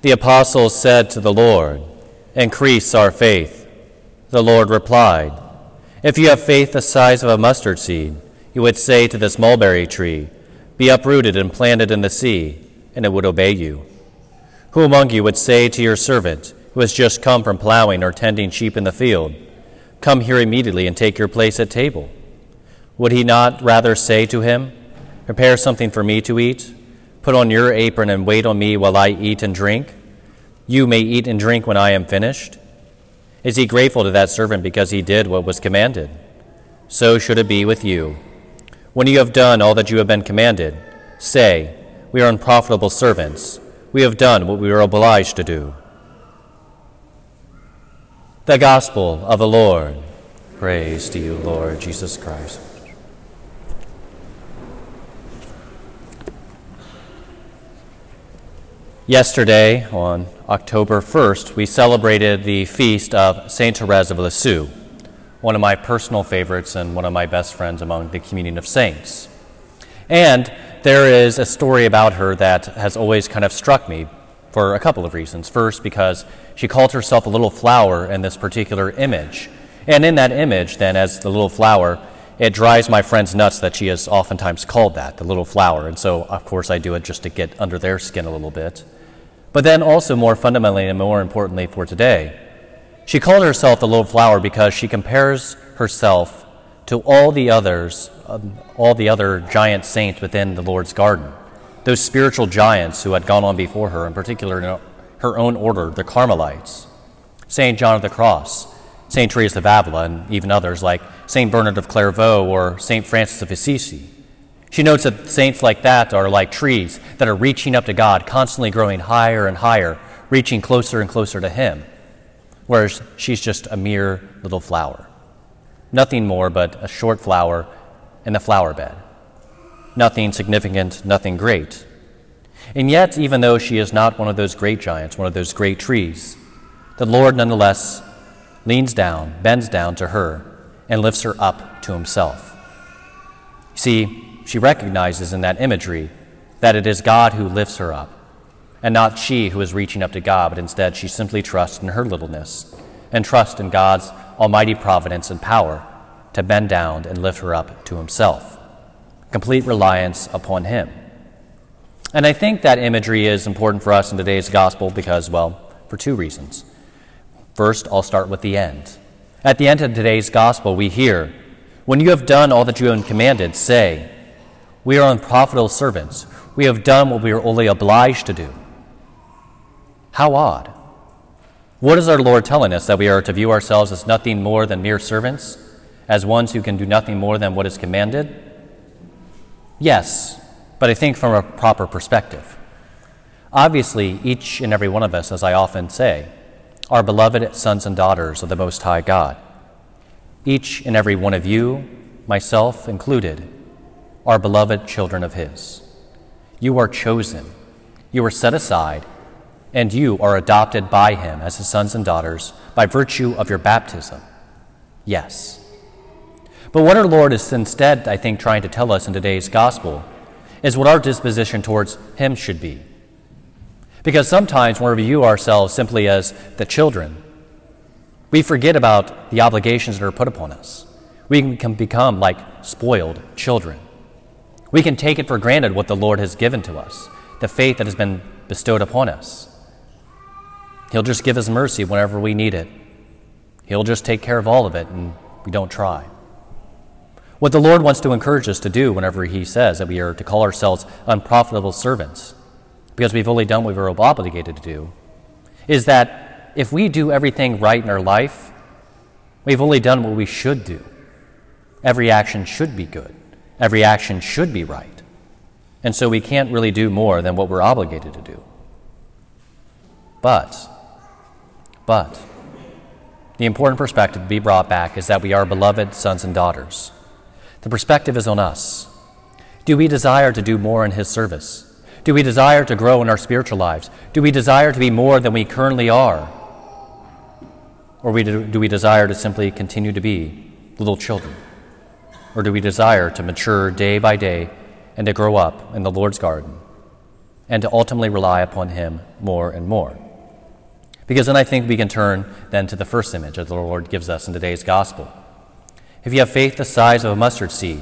The apostles said to the Lord, Increase our faith. The Lord replied, If you have faith the size of a mustard seed, you would say to this mulberry tree, Be uprooted and planted in the sea, and it would obey you. Who among you would say to your servant, who has just come from plowing or tending sheep in the field, Come here immediately and take your place at table? Would he not rather say to him, Prepare something for me to eat? Put on your apron and wait on me while I eat and drink? You may eat and drink when I am finished. Is he grateful to that servant because he did what was commanded? So should it be with you. When you have done all that you have been commanded, say, We are unprofitable servants. We have done what we were obliged to do. The Gospel of the Lord. Praise to you, Lord Jesus Christ. Yesterday, on October 1st, we celebrated the feast of St. Therese of Lisieux, one of my personal favorites and one of my best friends among the communion of saints. And there is a story about her that has always kind of struck me for a couple of reasons. First, because she called herself a little flower in this particular image. And in that image, then, as the little flower, it drives my friends nuts that she is oftentimes called that, the little flower. And so, of course, I do it just to get under their skin a little bit. But then, also more fundamentally and more importantly for today, she called herself the little flower because she compares herself to all the others, um, all the other giant saints within the Lord's garden, those spiritual giants who had gone on before her, in particular in her own order, the Carmelites, St. John of the Cross, St. Teresa of Avila, and even others like St. Bernard of Clairvaux or St. Francis of Assisi. She notes that saints like that are like trees that are reaching up to God, constantly growing higher and higher, reaching closer and closer to Him, whereas she's just a mere little flower. Nothing more but a short flower in the flower bed. Nothing significant, nothing great. And yet, even though she is not one of those great giants, one of those great trees, the Lord nonetheless leans down, bends down to her, and lifts her up to Himself. See, she recognizes in that imagery that it is God who lifts her up, and not she who is reaching up to God, but instead she simply trusts in her littleness and trusts in God's almighty providence and power to bend down and lift her up to himself. Complete reliance upon him. And I think that imagery is important for us in today's gospel because, well, for two reasons. First, I'll start with the end. At the end of today's gospel, we hear, When you have done all that you have commanded, say, we are unprofitable servants. We have done what we are only obliged to do. How odd. What is our Lord telling us? That we are to view ourselves as nothing more than mere servants? As ones who can do nothing more than what is commanded? Yes, but I think from a proper perspective. Obviously, each and every one of us, as I often say, are beloved sons and daughters of the Most High God. Each and every one of you, myself included, are beloved children of His. You are chosen, you are set aside, and you are adopted by Him as His sons and daughters by virtue of your baptism. Yes. But what our Lord is instead, I think, trying to tell us in today's gospel is what our disposition towards Him should be. Because sometimes when we view ourselves simply as the children, we forget about the obligations that are put upon us. We can become like spoiled children. We can take it for granted what the Lord has given to us, the faith that has been bestowed upon us. He'll just give us mercy whenever we need it. He'll just take care of all of it, and we don't try. What the Lord wants to encourage us to do whenever He says that we are to call ourselves unprofitable servants, because we've only done what we were obligated to do, is that if we do everything right in our life, we've only done what we should do. Every action should be good. Every action should be right. And so we can't really do more than what we're obligated to do. But, but, the important perspective to be brought back is that we are beloved sons and daughters. The perspective is on us. Do we desire to do more in His service? Do we desire to grow in our spiritual lives? Do we desire to be more than we currently are? Or do we desire to simply continue to be little children? Or do we desire to mature day by day and to grow up in the Lord's garden and to ultimately rely upon Him more and more. Because then I think we can turn then to the first image that the Lord gives us in today's gospel. If you have faith the size of a mustard seed,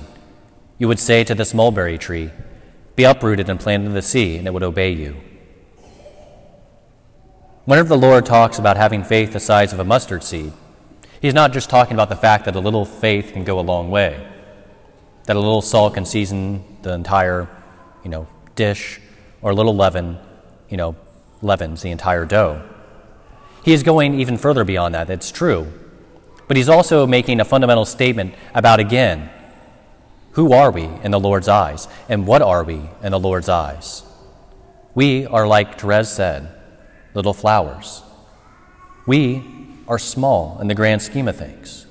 you would say to this mulberry tree, Be uprooted and planted in the sea, and it would obey you. Whenever the Lord talks about having faith the size of a mustard seed, he's not just talking about the fact that a little faith can go a long way, that a little salt can season the entire, you know, dish, or a little leaven, you know, leavens the entire dough. He is going even further beyond that. It's true. But he's also making a fundamental statement about, again, who are we in the Lord's eyes, and what are we in the Lord's eyes? We are, like Therese said, little flowers. We are small in the grand scheme of things.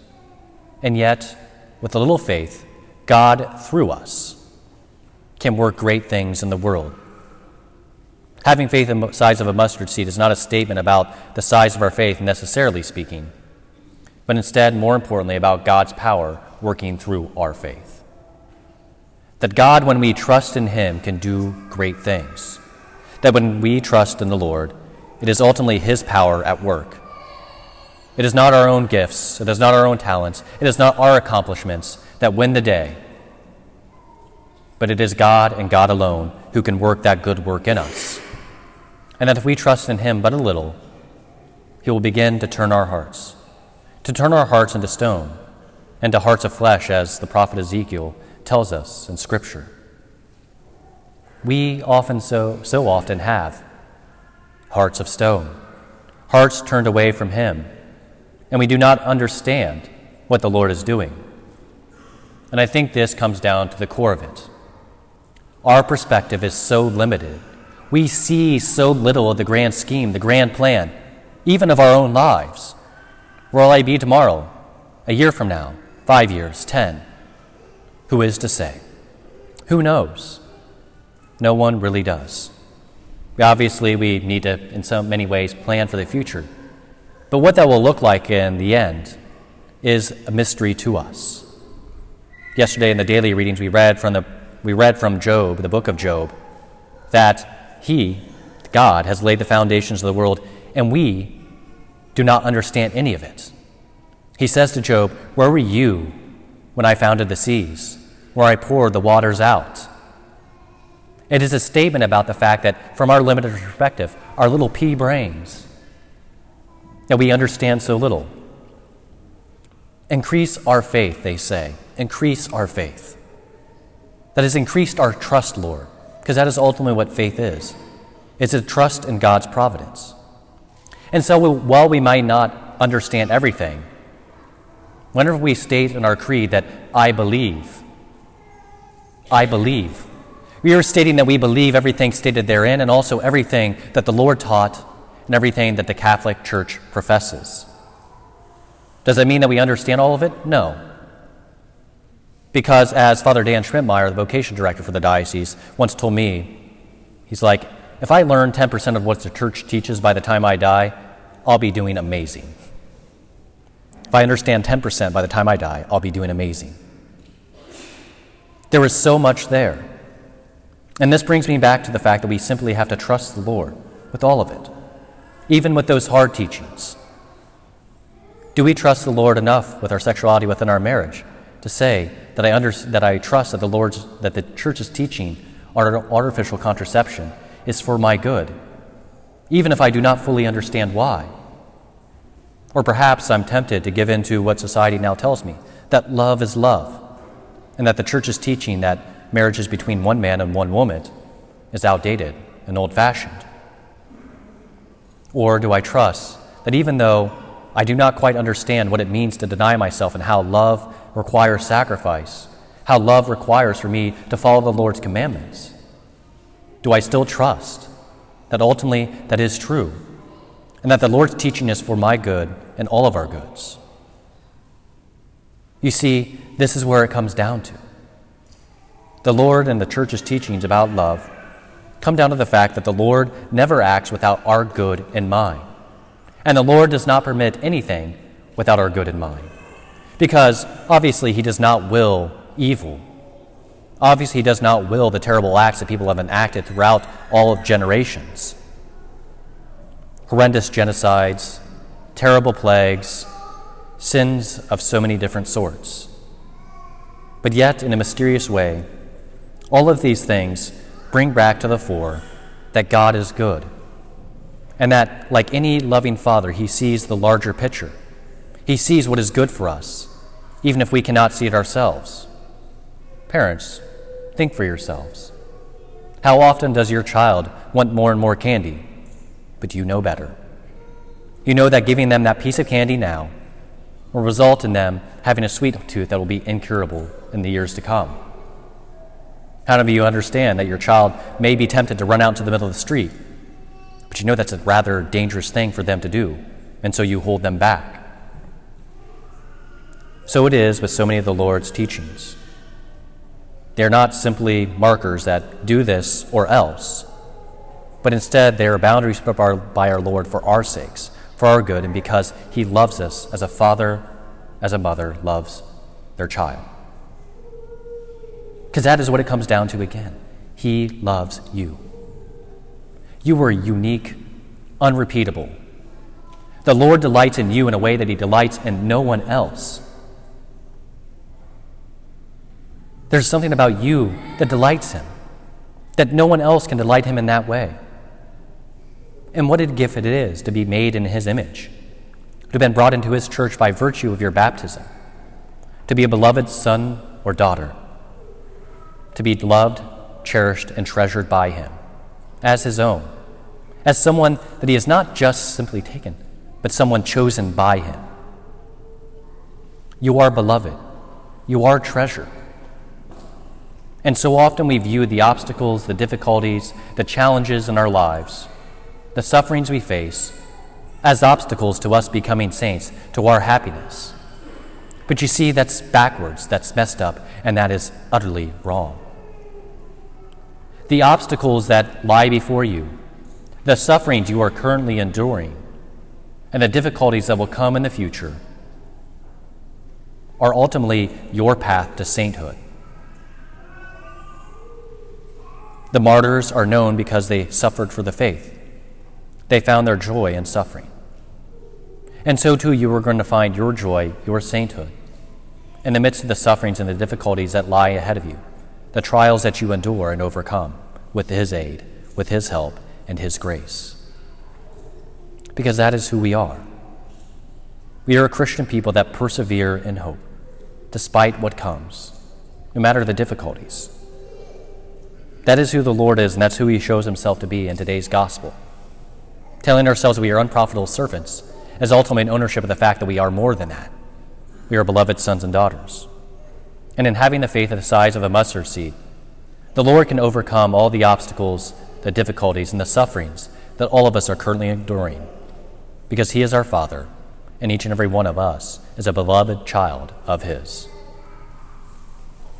And yet, with a little faith, God, through us, can work great things in the world. Having faith in the size of a mustard seed is not a statement about the size of our faith, necessarily speaking, but instead, more importantly, about God's power working through our faith. That God, when we trust in Him, can do great things. That when we trust in the Lord, it is ultimately His power at work. It is not our own gifts, it is not our own talents, it is not our accomplishments that win the day, but it is God and God alone who can work that good work in us and that if we trust in Him but a little, He will begin to turn our hearts, to turn our hearts into stone, into hearts of flesh, as the prophet Ezekiel tells us in Scripture. We often so, so often have hearts of stone, hearts turned away from Him, and we do not understand what the Lord is doing. And I think this comes down to the core of it. Our perspective is so limited we see so little of the grand scheme, the grand plan, even of our own lives. Where will I be tomorrow, a year from now, five years, ten? Who is to say? Who knows? No one really does. Obviously, we need to, in so many ways, plan for the future. But what that will look like in the end is a mystery to us. Yesterday in the daily readings, we read from, the, we read from Job, the book of Job, that he, God, has laid the foundations of the world, and we do not understand any of it. He says to Job, Where were you when I founded the seas, where I poured the waters out? It is a statement about the fact that, from our limited perspective, our little pea brains, that we understand so little. Increase our faith, they say. Increase our faith. That has increased our trust, Lord because that is ultimately what faith is it's a trust in God's providence. And so, while we might not understand everything, whenever we state in our creed that I believe, I believe, we are stating that we believe everything stated therein and also everything that the Lord taught and everything that the Catholic Church professes. Does that mean that we understand all of it? No. Because, as Father Dan Schmidtmeyer, the vocation director for the diocese, once told me, he's like, if I learn 10% of what the church teaches by the time I die, I'll be doing amazing. If I understand 10% by the time I die, I'll be doing amazing. There is so much there. And this brings me back to the fact that we simply have to trust the Lord with all of it, even with those hard teachings. Do we trust the Lord enough with our sexuality within our marriage to say, that I, under, that I trust that the Lord's, that the church's teaching on artificial contraception is for my good, even if I do not fully understand why. Or perhaps I'm tempted to give in to what society now tells me that love is love, and that the church's teaching that marriage is between one man and one woman is outdated and old fashioned. Or do I trust that even though I do not quite understand what it means to deny myself and how love requires sacrifice, how love requires for me to follow the Lord's commandments? Do I still trust that ultimately that is true and that the Lord's teaching is for my good and all of our goods? You see, this is where it comes down to. The Lord and the church's teachings about love come down to the fact that the Lord never acts without our good in mind. And the Lord does not permit anything without our good in mind. Because obviously, He does not will evil. Obviously, He does not will the terrible acts that people have enacted throughout all of generations. horrendous genocides, terrible plagues, sins of so many different sorts. But yet, in a mysterious way, all of these things bring back to the fore that God is good, and that, like any loving father, he sees the larger picture. He sees what is good for us, even if we cannot see it ourselves. Parents, think for yourselves. How often does your child want more and more candy, but you know better? You know that giving them that piece of candy now will result in them having a sweet tooth that will be incurable in the years to come. How of you understand that your child may be tempted to run out into the middle of the street, but you know that's a rather dangerous thing for them to do, and so you hold them back? So it is with so many of the Lord's teachings. They are not simply markers that do this or else, but instead they are boundaries put by our Lord for our sakes, for our good, and because He loves us as a father, as a mother loves their child. Because that is what it comes down to again. He loves you. You are unique, unrepeatable. The Lord delights in you in a way that He delights in no one else. There's something about you that delights Him, that no one else can delight Him in that way. And what a gift it is to be made in His image, to have been brought into His church by virtue of your baptism, to be a beloved son or daughter to be loved, cherished, and treasured by Him as His own, as someone that He has not just simply taken, but someone chosen by Him. You are beloved, you are treasure. And so often we view the obstacles, the difficulties, the challenges in our lives, the sufferings we face, as obstacles to us becoming saints, to our happiness. But you see, that's backwards, that's messed up, and that is utterly wrong the obstacles that lie before you, the sufferings you are currently enduring, and the difficulties that will come in the future are ultimately your path to sainthood. The martyrs are known because they suffered for the faith. They found their joy in suffering. And so too, you are going to find your joy, your sainthood, in the midst of the sufferings and the difficulties that lie ahead of you the trials that you endure and overcome with His aid, with His help, and His grace. Because that is who we are. We are a Christian people that persevere in hope, despite what comes, no matter the difficulties. That is who the Lord is, and that's who He shows Himself to be in today's gospel. Telling ourselves we are unprofitable servants as ultimate ownership of the fact that we are more than that. We are beloved sons and daughters and in having the faith of the size of a mustard seed, the Lord can overcome all the obstacles, the difficulties, and the sufferings that all of us are currently enduring, because He is our Father, and each and every one of us is a beloved child of His.